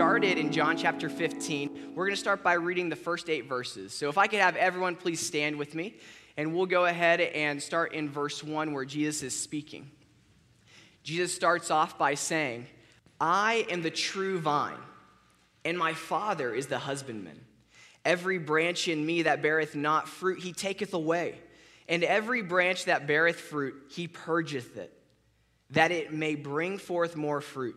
Started in John chapter 15, we're going to start by reading the first eight verses. So if I could have everyone please stand with me, and we'll go ahead and start in verse 1 where Jesus is speaking. Jesus starts off by saying, I am the true vine, and my Father is the husbandman. Every branch in me that beareth not fruit, he taketh away. And every branch that beareth fruit, he purgeth it, that it may bring forth more fruit.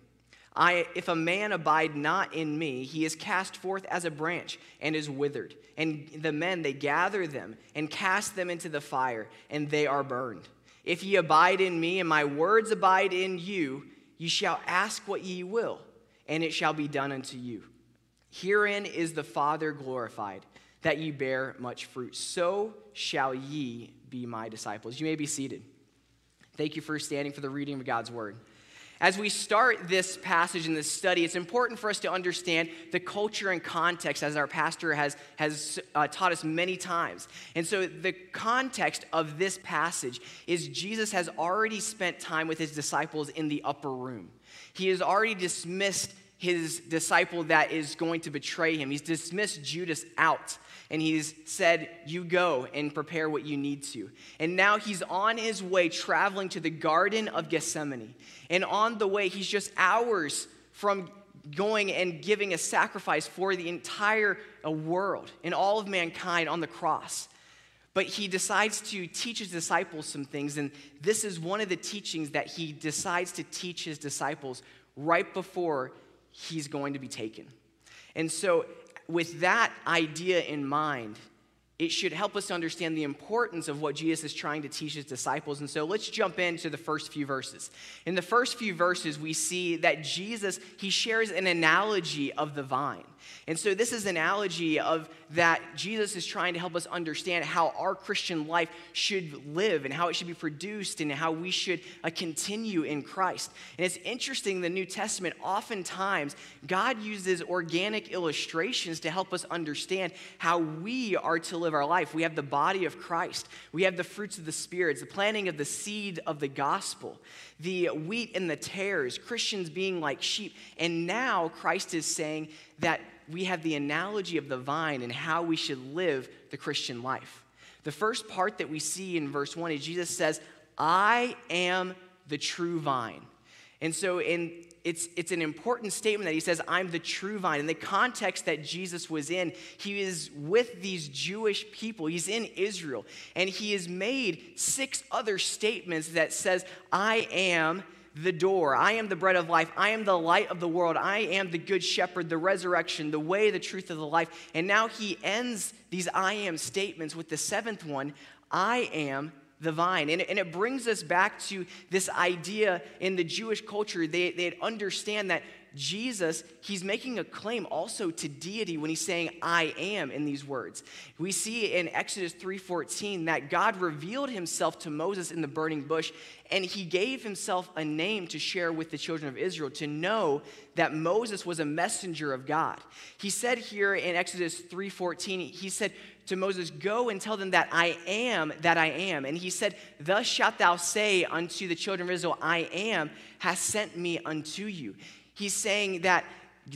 I, if a man abide not in me, he is cast forth as a branch and is withered. And the men, they gather them and cast them into the fire, and they are burned. If ye abide in me, and my words abide in you, ye shall ask what ye will, and it shall be done unto you. Herein is the Father glorified, that ye bear much fruit. So shall ye be my disciples. You may be seated. Thank you for standing for the reading of God's word. As we start this passage in this study, it's important for us to understand the culture and context, as our pastor has, has uh, taught us many times. And so, the context of this passage is Jesus has already spent time with his disciples in the upper room. He has already dismissed his disciple that is going to betray him, he's dismissed Judas out and he's said, You go and prepare what you need to. And now he's on his way traveling to the Garden of Gethsemane. And on the way, he's just hours from going and giving a sacrifice for the entire uh, world and all of mankind on the cross. But he decides to teach his disciples some things, and this is one of the teachings that he decides to teach his disciples right before he's going to be taken. And so with that idea in mind, it should help us understand the importance of what Jesus is trying to teach his disciples. And so let's jump into the first few verses. In the first few verses, we see that Jesus, he shares an analogy of the vine. And so this is an analogy of that Jesus is trying to help us understand how our Christian life should live and how it should be produced and how we should uh, continue in Christ. And it's interesting, the New Testament, oftentimes God uses organic illustrations to help us understand how we are to live our life. We have the body of Christ, we have the fruits of the Spirit, the planting of the seed of the gospel, the wheat and the tares, Christians being like sheep. And now Christ is saying that we have the analogy of the vine and how we should live the Christian life. The first part that we see in verse 1 is Jesus says, I am the true vine. And so in it's, it's an important statement that he says, I'm the true vine. In the context that Jesus was in, he is with these Jewish people. He's in Israel. And he has made six other statements that says, I am the door. I am the bread of life. I am the light of the world. I am the good shepherd, the resurrection, the way, the truth of the life. And now he ends these I am statements with the seventh one I am the vine. And, and it brings us back to this idea in the Jewish culture. They, they understand that Jesus, he's making a claim also to deity when he's saying I am in these words. We see in Exodus 3:14 that God revealed himself to Moses in the burning bush and he gave himself a name to share with the children of Israel to know that Moses was a messenger of God. He said here in Exodus 3:14 he said to Moses, Go and tell them that I am that I am. And he said, Thus shalt thou say unto the children of Israel, I am, has sent me unto you. He's saying that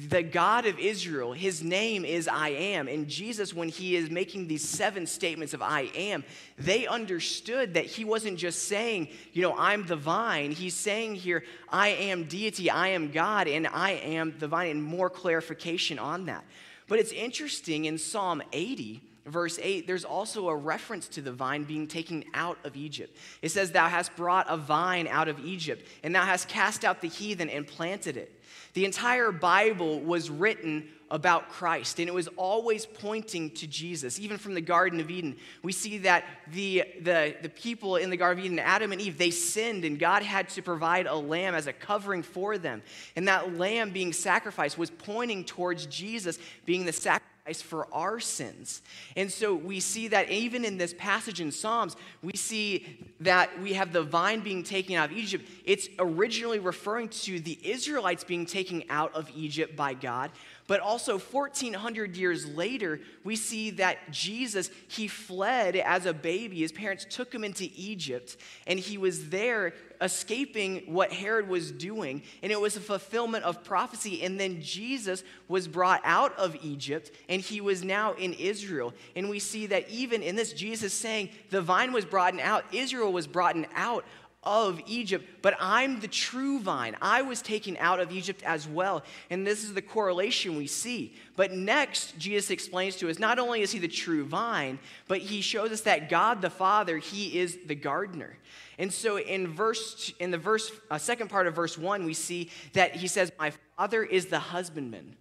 the God of Israel, his name is I am. And Jesus, when he is making these seven statements of I am, they understood that he wasn't just saying, you know, I'm the vine. He's saying here, I am deity, I am God, and I am the vine, and more clarification on that. But it's interesting in Psalm 80, verse 8, there's also a reference to the vine being taken out of Egypt. It says, Thou hast brought a vine out of Egypt, and thou hast cast out the heathen and planted it. The entire Bible was written about Christ, and it was always pointing to Jesus. Even from the Garden of Eden, we see that the, the, the people in the Garden of Eden, Adam and Eve, they sinned, and God had to provide a lamb as a covering for them. And that lamb being sacrificed was pointing towards Jesus being the sacrifice for our sins. And so we see that even in this passage in Psalms, we see that we have the vine being taken out of Egypt. It's originally referring to the Israelites being taken out of Egypt by God. But also 1400 years later, we see that Jesus, he fled as a baby. His parents took him into Egypt, and he was there escaping what Herod was doing, and it was a fulfillment of prophecy. And then Jesus was brought out of Egypt, and he was now in Israel. And we see that even in this, Jesus saying, The vine was brought out, Israel was brought out of Egypt, but I'm the true vine. I was taken out of Egypt as well. And this is the correlation we see. But next, Jesus explains to us not only is he the true vine, but he shows us that God the Father, he is the gardener. And so in verse in the verse uh, second part of verse 1 we see that he says my father is the husbandman.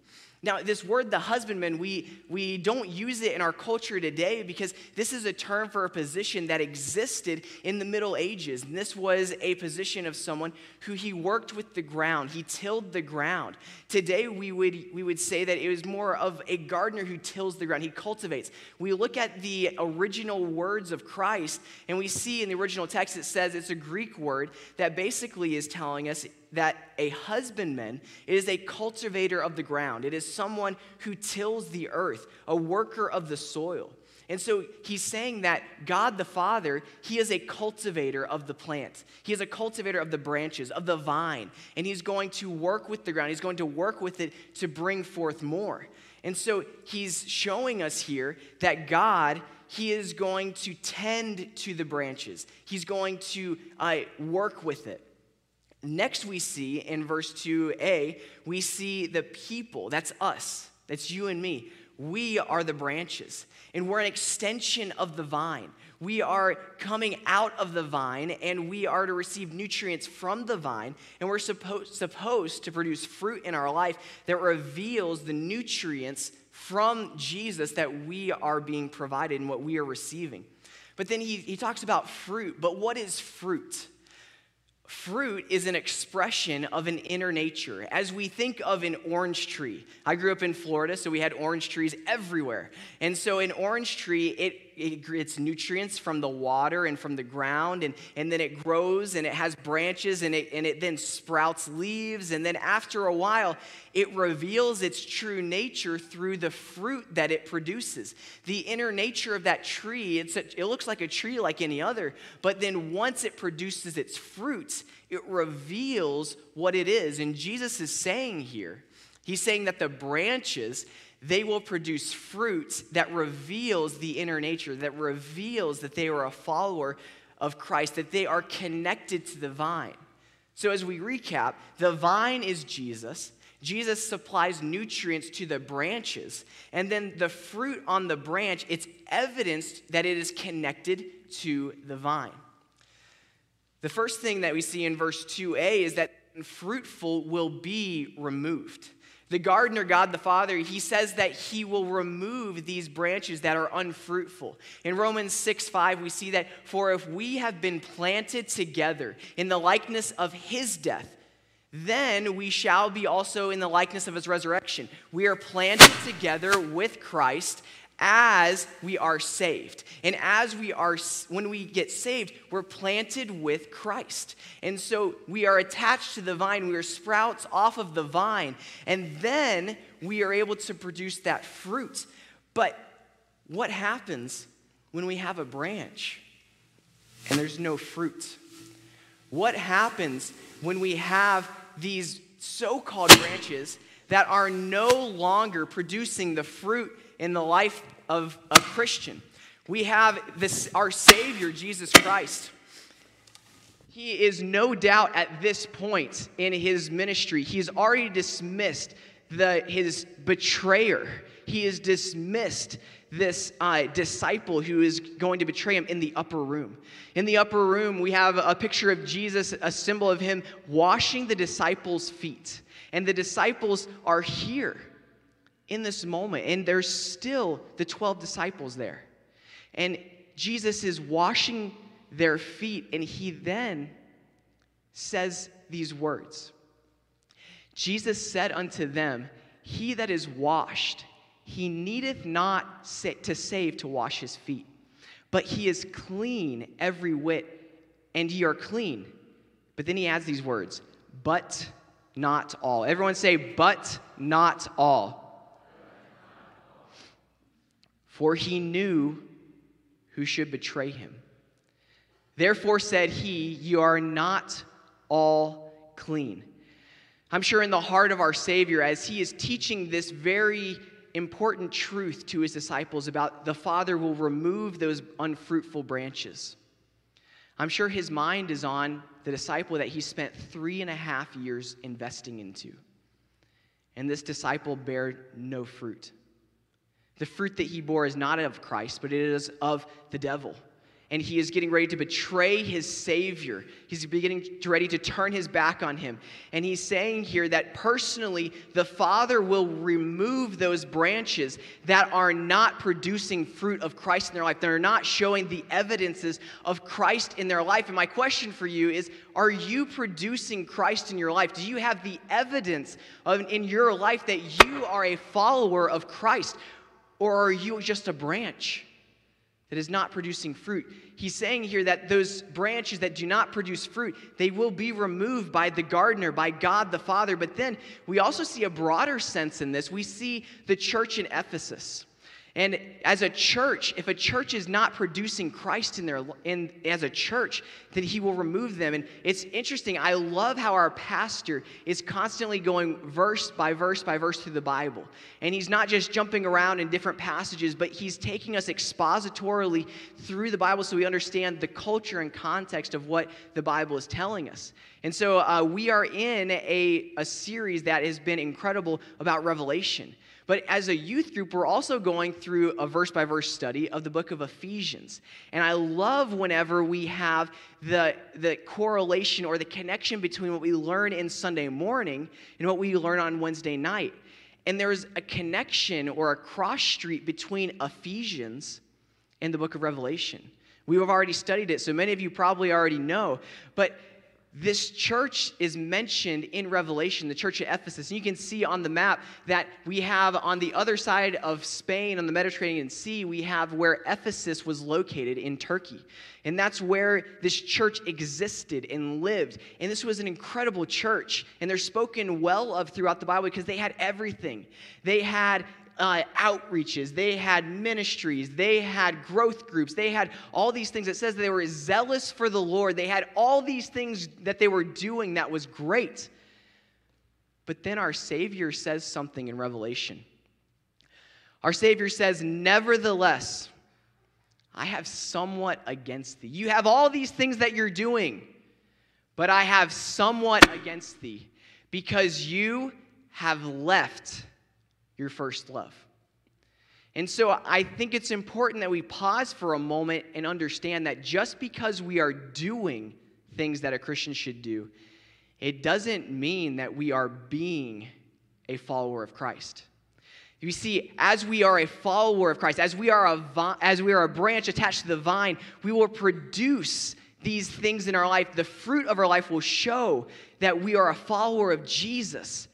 Now, this word, the husbandman, we, we don't use it in our culture today because this is a term for a position that existed in the Middle Ages. And this was a position of someone who he worked with the ground, he tilled the ground. Today, we would, we would say that it was more of a gardener who tills the ground, he cultivates. We look at the original words of Christ, and we see in the original text it says it's a Greek word that basically is telling us that a husbandman is a cultivator of the ground. It is someone who tills the earth, a worker of the soil. And so he's saying that God the Father, he is a cultivator of the plant. He is a cultivator of the branches, of the vine. And he's going to work with the ground. He's going to work with it to bring forth more. And so he's showing us here that God, he is going to tend to the branches, he's going to uh, work with it. Next, we see in verse 2a, we see the people. That's us. That's you and me. We are the branches, and we're an extension of the vine. We are coming out of the vine, and we are to receive nutrients from the vine, and we're supposed, supposed to produce fruit in our life that reveals the nutrients from Jesus that we are being provided and what we are receiving. But then he, he talks about fruit. But what is fruit? Fruit is an expression of an inner nature. As we think of an orange tree, I grew up in Florida, so we had orange trees everywhere. And so, an orange tree, it it gets nutrients from the water and from the ground, and, and then it grows and it has branches and it, and it then sprouts leaves. And then after a while, it reveals its true nature through the fruit that it produces. The inner nature of that tree, it's a, it looks like a tree like any other, but then once it produces its fruits, it reveals what it is. And Jesus is saying here, He's saying that the branches, they will produce fruit that reveals the inner nature, that reveals that they are a follower of Christ, that they are connected to the vine. So, as we recap, the vine is Jesus. Jesus supplies nutrients to the branches. And then the fruit on the branch, it's evidence that it is connected to the vine. The first thing that we see in verse 2a is that fruitful will be removed. The gardener, God the Father, he says that he will remove these branches that are unfruitful. In Romans 6 5, we see that, for if we have been planted together in the likeness of his death, then we shall be also in the likeness of his resurrection. We are planted together with Christ as we are saved. And as we are, when we get saved, we're planted with Christ. And so we are attached to the vine, we are sprouts off of the vine, and then we are able to produce that fruit. But what happens when we have a branch and there's no fruit? What happens when we have these so called branches that are no longer producing the fruit in the life of a Christian. We have this, our Savior, Jesus Christ. He is no doubt at this point in his ministry, he's already dismissed the, his betrayer. He has dismissed this uh, disciple who is going to betray him in the upper room. In the upper room, we have a picture of Jesus, a symbol of him washing the disciples' feet. And the disciples are here in this moment, and there's still the 12 disciples there. And Jesus is washing their feet, and he then says these words Jesus said unto them, He that is washed, he needeth not to save to wash his feet, but he is clean every whit, and ye are clean. But then he adds these words, but not all. Everyone say, but not all. For he knew who should betray him. Therefore said he, You are not all clean. I'm sure in the heart of our Savior, as he is teaching this very important truth to his disciples about the Father will remove those unfruitful branches. I'm sure his mind is on the disciple that he spent three and a half years investing into. And this disciple bare no fruit. The fruit that he bore is not of Christ, but it is of the devil and he is getting ready to betray his Savior. He's beginning to ready to turn his back on him. And he's saying here that personally, the Father will remove those branches that are not producing fruit of Christ in their life, that are not showing the evidences of Christ in their life. And my question for you is Are you producing Christ in your life? Do you have the evidence of, in your life that you are a follower of Christ? Or are you just a branch? that is not producing fruit. He's saying here that those branches that do not produce fruit, they will be removed by the gardener, by God the Father. But then we also see a broader sense in this. We see the church in Ephesus. And as a church, if a church is not producing Christ in their in as a church, then he will remove them. And it's interesting. I love how our pastor is constantly going verse by verse by verse through the Bible. And he's not just jumping around in different passages, but he's taking us expositorily through the Bible so we understand the culture and context of what the Bible is telling us. And so uh, we are in a, a series that has been incredible about Revelation. But as a youth group, we're also going through a verse by verse study of the book of Ephesians. And I love whenever we have the, the correlation or the connection between what we learn in Sunday morning and what we learn on Wednesday night. And there's a connection or a cross street between Ephesians and the book of Revelation. We have already studied it, so many of you probably already know. But this church is mentioned in Revelation, the church at Ephesus. And you can see on the map that we have on the other side of Spain, on the Mediterranean Sea, we have where Ephesus was located in Turkey. And that's where this church existed and lived. And this was an incredible church. And they're spoken well of throughout the Bible because they had everything. They had uh, outreaches, they had ministries, they had growth groups, they had all these things. It says they were zealous for the Lord. They had all these things that they were doing that was great. But then our Savior says something in Revelation. Our Savior says, Nevertheless, I have somewhat against thee. You have all these things that you're doing, but I have somewhat against thee because you have left your first love. And so I think it's important that we pause for a moment and understand that just because we are doing things that a Christian should do, it doesn't mean that we are being a follower of Christ. You see, as we are a follower of Christ, as we are a, vi- as we are a branch attached to the vine, we will produce these things in our life. The fruit of our life will show that we are a follower of Jesus.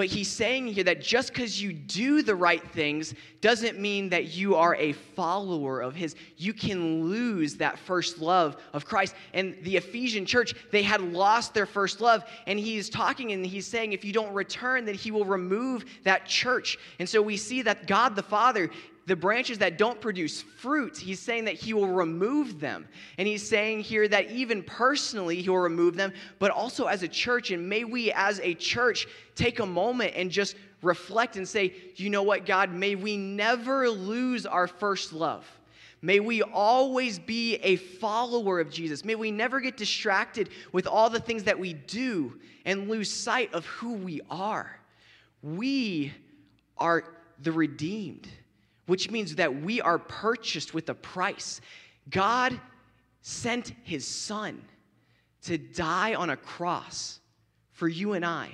But he's saying here that just because you do the right things doesn't mean that you are a follower of his. You can lose that first love of Christ. And the Ephesian church, they had lost their first love. And he's talking and he's saying, if you don't return, then he will remove that church. And so we see that God the Father the branches that don't produce fruit, he's saying that he will remove them. And he's saying here that even personally, he will remove them, but also as a church. And may we as a church take a moment and just reflect and say, you know what, God, may we never lose our first love. May we always be a follower of Jesus. May we never get distracted with all the things that we do and lose sight of who we are. We are the redeemed, which means that we are purchased with a price. God sent his son to die on a cross for you and I.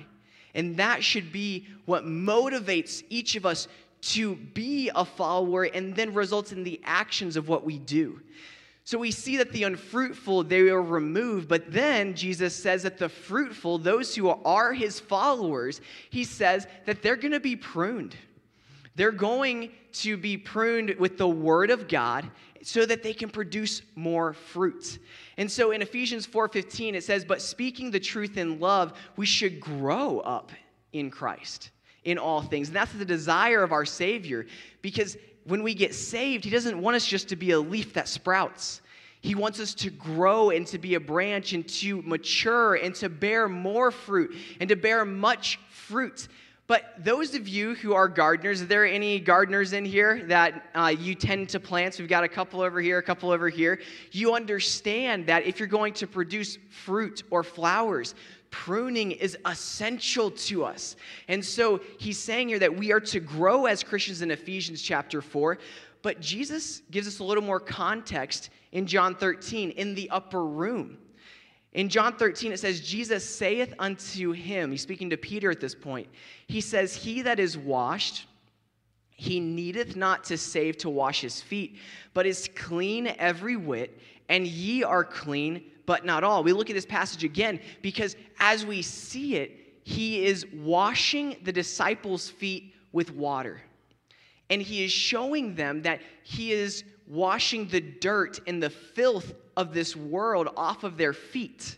And that should be what motivates each of us to be a follower and then results in the actions of what we do. So we see that the unfruitful, they are removed, but then Jesus says that the fruitful, those who are his followers, he says that they're going to be pruned. They're going to be pruned with the word of God so that they can produce more fruit. And so in Ephesians 4:15 it says, "But speaking the truth in love, we should grow up in Christ." in all things. And that's the desire of our Savior because when we get saved, He doesn't want us just to be a leaf that sprouts. He wants us to grow and to be a branch and to mature and to bear more fruit and to bear much fruit. But those of you who are gardeners, are there any gardeners in here that uh, you tend to plants? We've got a couple over here, a couple over here. You understand that if you're going to produce fruit or flowers, pruning is essential to us. And so he's saying here that we are to grow as Christians in Ephesians chapter 4. But Jesus gives us a little more context in John 13 in the upper room. In John 13, it says, Jesus saith unto him, he's speaking to Peter at this point, he says, He that is washed, he needeth not to save to wash his feet, but is clean every whit, and ye are clean, but not all. We look at this passage again because as we see it, he is washing the disciples' feet with water. And he is showing them that he is washing the dirt and the filth of this world off of their feet.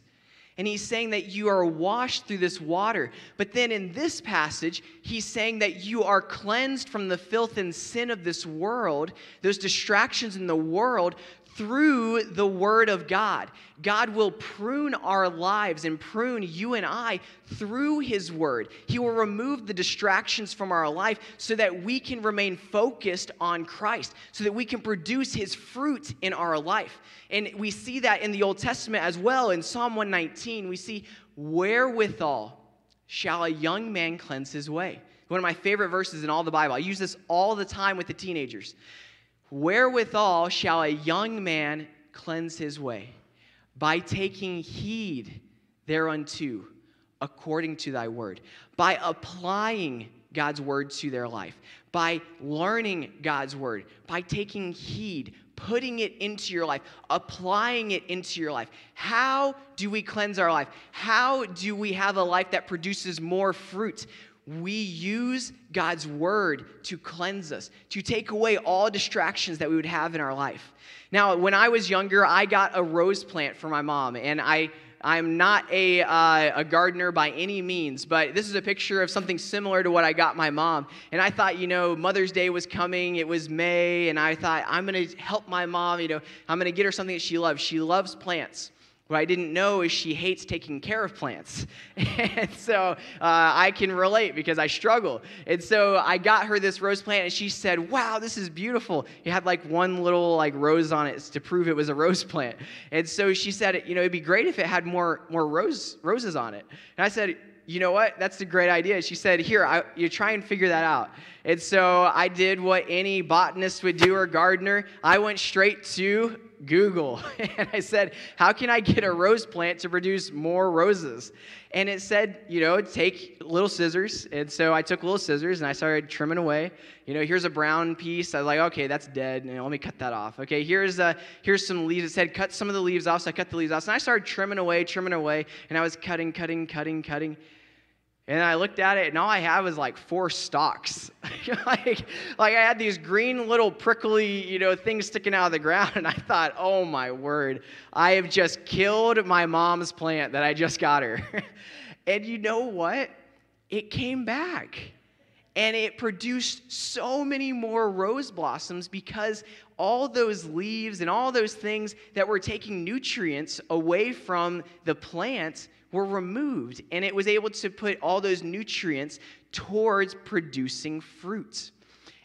And he's saying that you are washed through this water. But then in this passage, he's saying that you are cleansed from the filth and sin of this world, those distractions in the world, through the Word of God. God will prune our lives and prune you and I through His Word. He will remove the distractions from our life so that we can remain focused on Christ, so that we can produce His fruit in our life. And we see that in the Old Testament as well. In Psalm 119, we see, Wherewithal shall a young man cleanse his way? One of my favorite verses in all the Bible. I use this all the time with the teenagers. Wherewithal shall a young man cleanse his way? By taking heed thereunto, according to thy word. By applying God's word to their life. By learning God's word. By taking heed, putting it into your life, applying it into your life. How do we cleanse our life? How do we have a life that produces more fruit? We use God's word to cleanse us, to take away all distractions that we would have in our life. Now, when I was younger, I got a rose plant for my mom, and I I'm not a, uh, a gardener by any means, but this is a picture of something similar to what I got my mom. And I thought, you know, Mother's Day was coming. It was May, and I thought, I'm to help my mom. You know, I'm to get her something that she loves. She loves plants. What I didn't know is she hates taking care of plants. and so uh, I can relate because I struggle. And so I got her this rose plant and she said, Wow, this is beautiful. It had like one little like rose on it to prove it was a rose plant. And so she said, You know, it'd be great if it had more, more rose, roses on it. And I said, you know what? That's a great idea. She said, Here, I, you try and figure that out. And so I did what any botanist would do or gardener. I went straight to Google and I said, How can I get a rose plant to produce more roses? And it said, You know, take little scissors. And so I took little scissors and I started trimming away. You know, here's a brown piece. I was like, Okay, that's dead. And let me cut that off. Okay, here's, uh, here's some leaves. It said, Cut some of the leaves off. So I cut the leaves off. And I started trimming away, trimming away. And I was cutting, cutting, cutting, cutting. And I looked at it, and all I had was like four stalks. like, like I had these green little prickly, you know, things sticking out of the ground, and I thought, oh my word, I have just killed my mom's plant that I just got her. and you know what? It came back. and it produced so many more rose blossoms because all those leaves and all those things that were taking nutrients away from the plant were removed, and it was able to put all those nutrients towards producing fruit.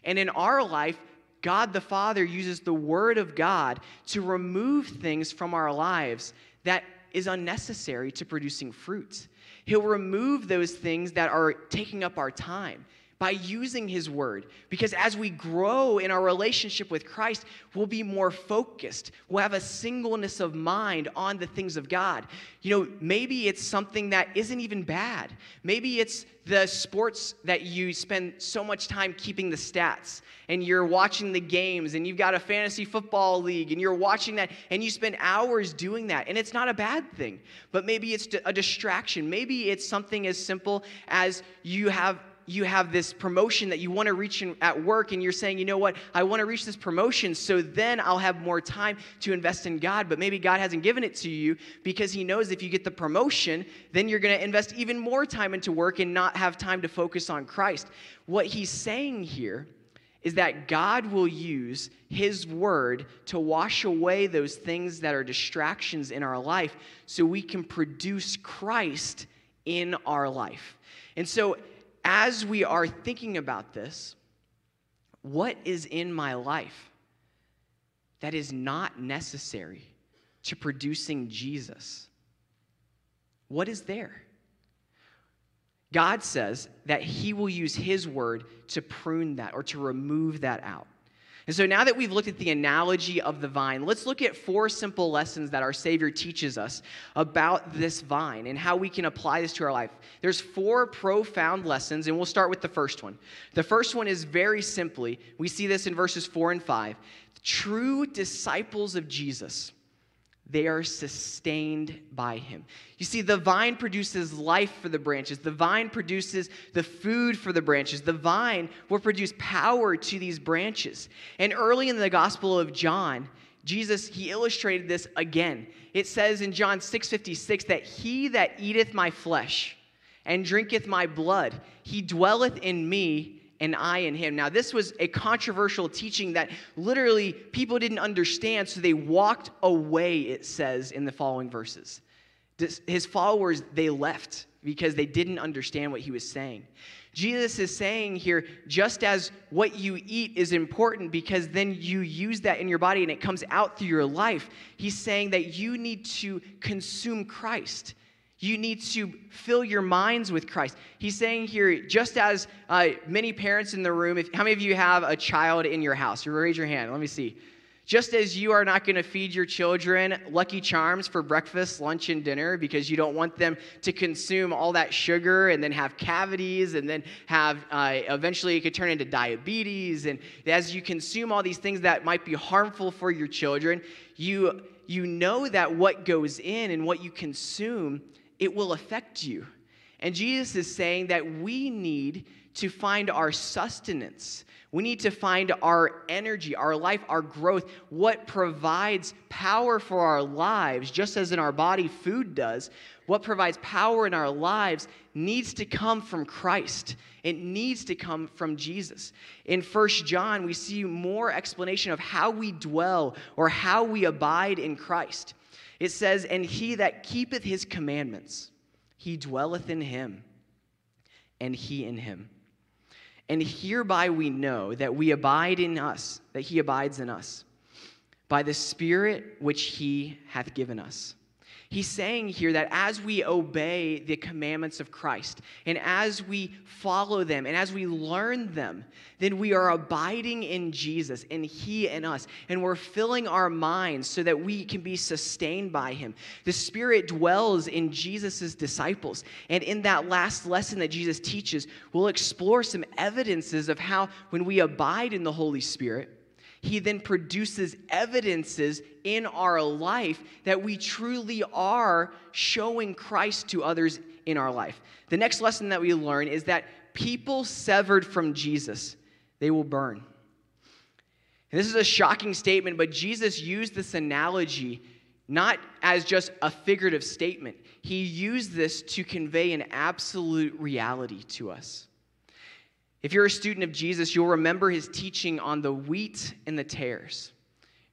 And in our life, God the Father uses the Word of God to remove things from our lives that is unnecessary to producing fruit. He'll remove those things that are taking up our time by using his word. Because as we grow in our relationship with Christ, we'll be more focused. We'll have a singleness of mind on the things of God. You know, maybe it's something that isn't even bad. Maybe it's the sports that you spend so much time keeping the stats and you're watching the games and you've got a fantasy football league and you're watching that and you spend hours doing that. And it's not a bad thing, but maybe it's a distraction. Maybe it's something as simple as you have you have this promotion that you want to reach in, at work and you're saying, you know what, I want to reach this promotion so then I'll have more time to invest in God. But maybe God hasn't given it to you because He knows if you get the promotion, then you're going to invest even more time into work and not have time to focus on Christ. What He's saying here is that God will use His Word to wash away those things that are distractions in our life so we can produce Christ in our life. And so, as we are thinking about this, what is in my life that is not necessary to producing Jesus? What is there? God says that He will use His word to prune that or to remove that out. And so now that we've looked at the analogy of the vine, let's look at four simple lessons that our Savior teaches us about this vine and how we can apply this to our life. There's four profound lessons, and we'll start with the first one. The first one is very simply, we see this in verses four and five. True disciples of Jesus they are sustained by him. You see, the vine produces life for the branches. The vine produces the food for the branches. The vine will produce power to these branches. And early in the Gospel of John, Jesus, he illustrated this again. It says in John 6:56 that he that eateth my flesh and drinketh my blood, he dwelleth in me and I in him. Now, this was a controversial teaching that literally people didn't understand, so they walked away, it says in the following verses. His followers, they left because they didn't understand what he was saying. Jesus is saying here, just as what you eat is important because then you use that in your body and it comes out through your life, he's saying that you need to consume Christ. You need to fill your minds with Christ. He's saying here, just as uh, many parents in the room, if, how many of you have a child in your house? Raise your hand. Let me see. Just as you are not going to feed your children Lucky Charms for breakfast, lunch, and dinner because you don't want them to consume all that sugar and then have cavities and then have uh, eventually it could turn into diabetes. And as you consume all these things that might be harmful for your children, you, you know that what goes in and what you consume it will affect you. And Jesus is saying that we need to find our sustenance. We need to find our energy, our life, our growth, what provides power for our lives, just as in our body food does. What provides power in our lives needs to come from Christ. It needs to come from Jesus. In First John, we see more explanation of how we dwell or how we abide in Christ. It says, And he that keepeth his commandments, he dwelleth in him, and he in him. And hereby we know that we abide in us, that he abides in us, by the Spirit which he hath given us. He's saying here that as we obey the commandments of Christ and as we follow them and as we learn them, then we are abiding in Jesus and He in us. And we're filling our minds so that we can be sustained by Him. The Spirit dwells in Jesus' disciples. And in that last lesson that Jesus teaches, we'll explore some evidences of how when we abide in the Holy Spirit, he then produces evidences in our life that we truly are showing Christ to others in our life. The next lesson that we learn is that people severed from Jesus, they will burn. And this is a shocking statement, but Jesus used this analogy not as just a figurative statement. He used this to convey an absolute reality to us. If you're a student of Jesus, you'll remember his teaching on the wheat and the tares.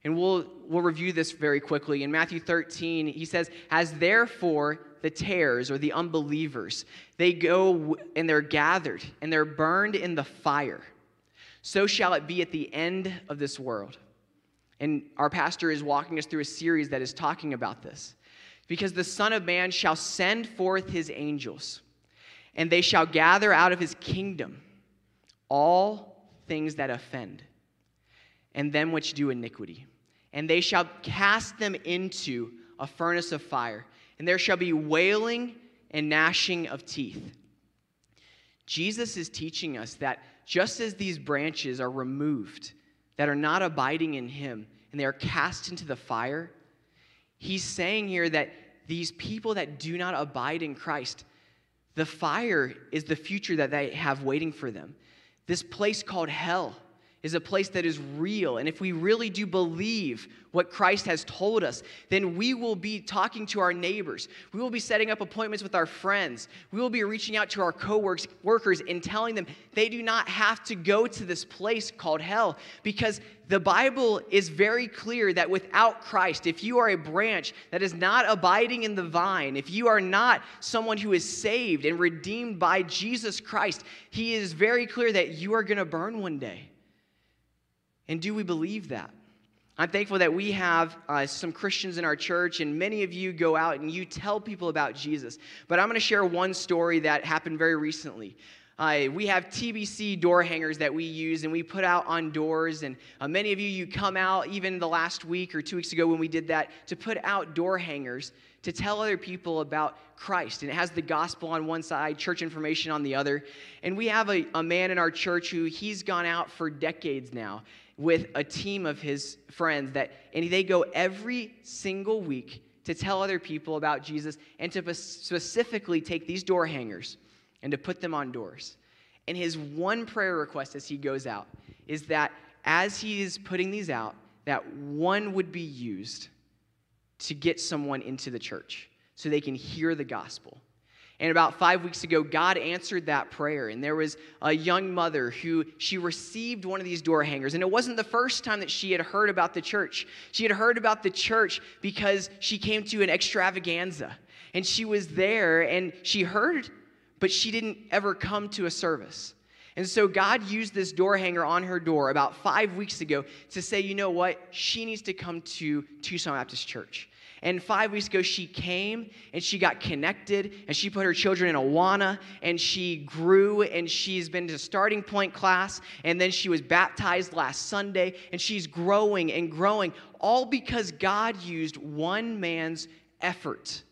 And we'll, we'll review this very quickly. In Matthew 13, he says, As therefore the tares or the unbelievers, they go and they're gathered and they're burned in the fire, so shall it be at the end of this world. And our pastor is walking us through a series that is talking about this. Because the Son of Man shall send forth his angels, and they shall gather out of his kingdom all things that offend, and them which do iniquity and they shall cast them into a furnace of fire, and there shall be wailing and gnashing of teeth. Jesus is teaching us that just as these branches are removed, that are not abiding in Him, and they are cast into the fire, He's saying here that these people that do not abide in Christ, the fire is the future that they have waiting for them. This place called hell is a place that is real. And if we really do believe what Christ has told us, then we will be talking to our neighbors. We will be setting up appointments with our friends. We will be reaching out to our co-workers and telling them they do not have to go to this place called hell because the Bible is very clear that without Christ, if you are a branch that is not abiding in the vine, if you are not someone who is saved and redeemed by Jesus Christ, he is very clear that you are going to burn one day. And do we believe that? I'm thankful that we have uh, some Christians in our church, and many of you go out and you tell people about Jesus. But I'm going to share one story that happened very recently. Uh, we have TBC door hangers that we use and we put out on doors. And uh, many of you, you come out even the last week or two weeks ago when we did that to put out door hangers to tell other people about Christ. And it has the gospel on one side, church information on the other. And we have a, a man in our church who he's gone out for decades now with a team of his friends that and they go every single week to tell other people about Jesus and to specifically take these door hangers and to put them on doors. And his one prayer request as he goes out is that as he is putting these out, that one would be used to get someone into the church so they can hear the gospel. And about five weeks ago, God answered that prayer. And there was a young mother who she received one of these door hangers. And it wasn't the first time that she had heard about the church. She had heard about the church because she came to an extravaganza. And she was there and she heard, but she didn't ever come to a service. And so God used this door hanger on her door about five weeks ago to say, you know what? She needs to come to Tucson Baptist Church. And five weeks ago, she came and she got connected and she put her children in Awana and she grew and she's been to starting point class and then she was baptized last Sunday and she's growing and growing, all because God used one man's effort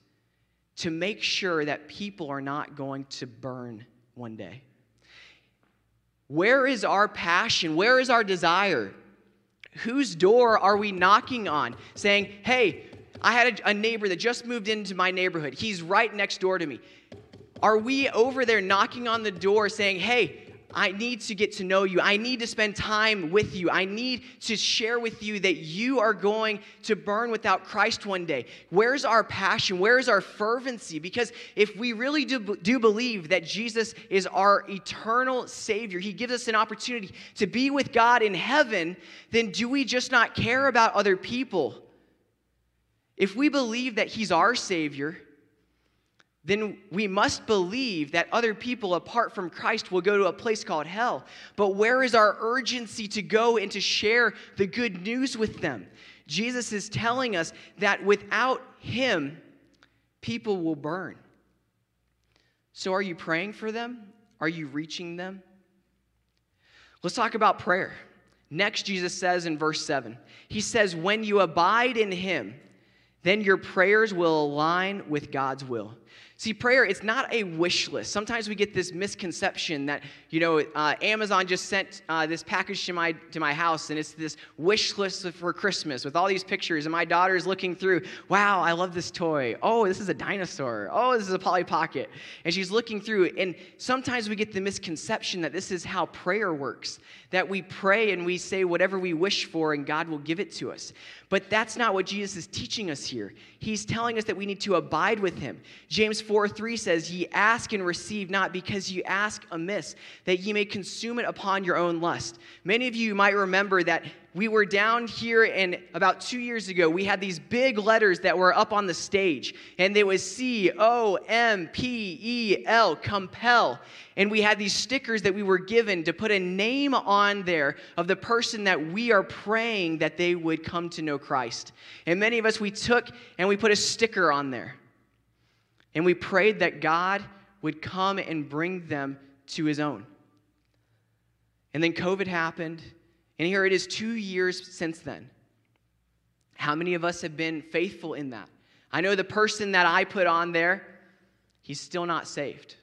to make sure that people are not going to burn one day. Where is our passion? Where is our desire? Whose door are we knocking on saying, hey, I had a, a neighbor that just moved into my neighborhood. He's right next door to me. Are we over there knocking on the door saying, hey, I need to get to know you. I need to spend time with you. I need to share with you that you are going to burn without Christ one day. Where's our passion? Where's our fervency? Because if we really do, do believe that Jesus is our eternal Savior, He gives us an opportunity to be with God in heaven, then do we just not care about other people? If we believe that He's our Savior, then we must believe that other people apart from Christ will go to a place called hell. But where is our urgency to go and to share the good news with them? Jesus is telling us that without Him, people will burn. So, are you praying for them? Are you reaching them? Let's talk about prayer. Next, Jesus says in verse 7, He says, When you abide in Him, then your prayers will align with God's will. See, prayer, it's not a wish list. Sometimes we get this misconception that, you know, uh, Amazon just sent uh, this package to my, to my house and it's this wish list for Christmas with all these pictures. And my daughter is looking through, wow, I love this toy. Oh, this is a dinosaur. Oh, this is a Polly Pocket. And she's looking through. And sometimes we get the misconception that this is how prayer works that we pray and we say whatever we wish for and God will give it to us. But that's not what Jesus is teaching us here. He's telling us that we need to abide with Him. James 4 3 says, Ye ask and receive not because you ask amiss, that ye may consume it upon your own lust. Many of you might remember that we were down here, and about two years ago, we had these big letters that were up on the stage, and they was C O M P E L, compel. And we had these stickers that we were given to put a name on there of the person that we are praying that they would come to know Christ. And many of us, we took and we put a sticker on there. And we prayed that God would come and bring them to his own. And then COVID happened, and here it is two years since then. How many of us have been faithful in that? I know the person that I put on there, he's still not saved.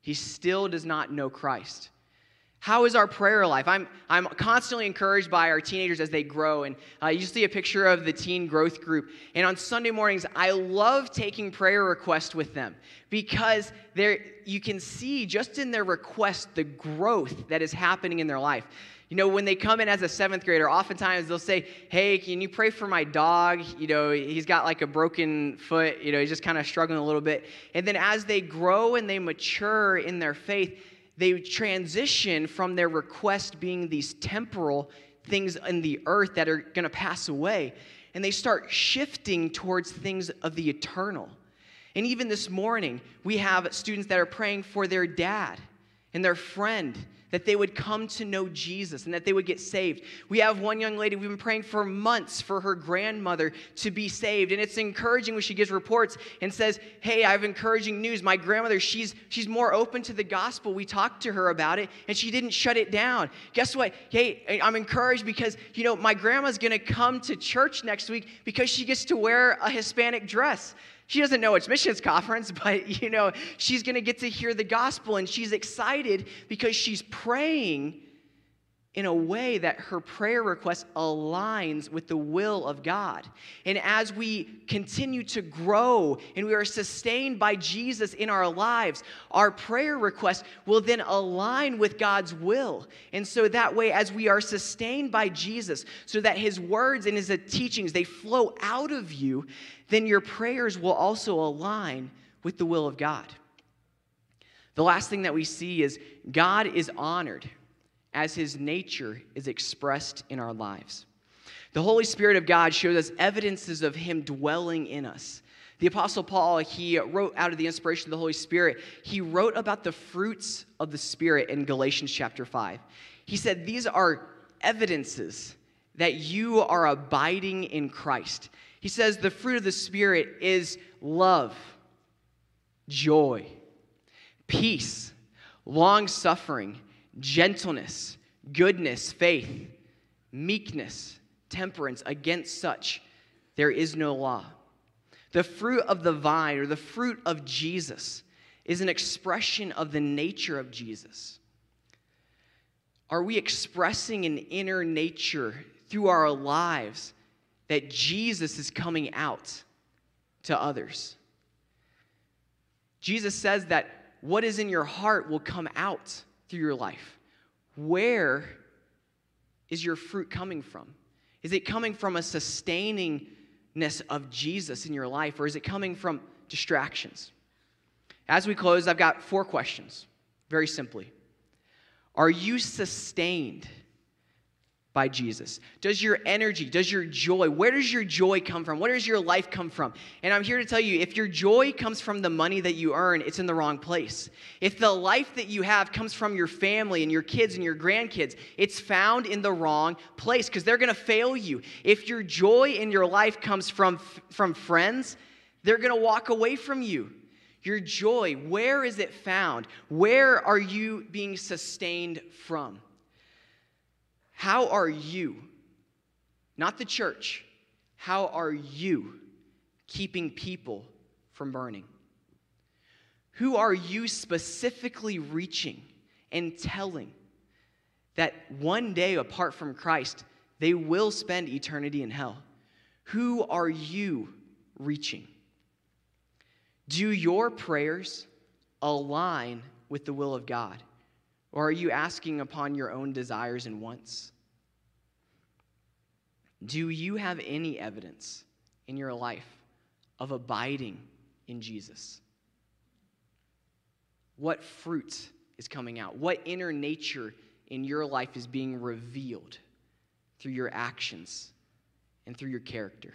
He still does not know Christ. How is our prayer life? I'm, I'm constantly encouraged by our teenagers as they grow. And uh, you see a picture of the teen growth group. And on Sunday mornings, I love taking prayer requests with them because you can see just in their request the growth that is happening in their life. You know, when they come in as a seventh grader, oftentimes they'll say, Hey, can you pray for my dog? You know, he's got like a broken foot. You know, he's just kind of struggling a little bit. And then as they grow and they mature in their faith, they transition from their request being these temporal things in the earth that are going to pass away, and they start shifting towards things of the eternal. And even this morning, we have students that are praying for their dad and their friend that they would come to know Jesus and that they would get saved. We have one young lady, we've been praying for months for her grandmother to be saved. And it's encouraging when she gives reports and says, Hey, I have encouraging news. My grandmother, she's, she's more open to the gospel. We talked to her about it and she didn't shut it down. Guess what? Hey, I'm encouraged because, you know, my grandma's to come to church next week because she gets to wear a Hispanic dress. She doesn't know it's missions conference, but you know, she's going to get to hear the gospel and she's excited because she's praying in a way that her prayer request aligns with the will of God. And as we continue to grow and we are sustained by Jesus in our lives, our prayer request will then align with God's will. And so that way, as we are sustained by Jesus, so that his words and his teachings, they flow out of you, then your prayers will also align with the will of God. The last thing that we see is God is honored as his nature is expressed in our lives. The Holy Spirit of God shows us evidences of him dwelling in us. The Apostle Paul, he wrote out of the inspiration of the Holy Spirit, he wrote about the fruits of the Spirit in Galatians chapter 5. He said, These are evidences that you are abiding in Christ. He says, The fruit of the Spirit is love, joy, peace, long suffering gentleness, goodness, faith, meekness, temperance. Against such there is no law. The fruit of the vine or the fruit of Jesus is an expression of the nature of Jesus. Are we expressing an inner nature through our lives that Jesus is coming out to others? Jesus says that what is in your heart will come out through your life? Where is your fruit coming from? Is it coming from a sustainingness of Jesus in your life, or is it coming from distractions? As we close, I've got four questions, very simply. Are you sustained by Jesus? Does your energy, does your joy, where does your joy come from? Where does your life come from? And I'm here to tell you if your joy comes from the money that you earn, it's in the wrong place. If the life that you have comes from your family and your kids and your grandkids, it's found in the wrong place because they're going to fail you. If your joy in your life comes from, from friends, they're going to walk away from you. Your joy, where is it found? Where are you being sustained from? How are you, not the church, how are you keeping people from burning? Who are you specifically reaching and telling that one day apart from Christ, they will spend eternity in hell? Who are you reaching? Do your prayers align with the will of God? Or are you asking upon your own desires and wants? Do you have any evidence in your life of abiding in Jesus? What fruit is coming out? What inner nature in your life is being revealed through your actions and through your character?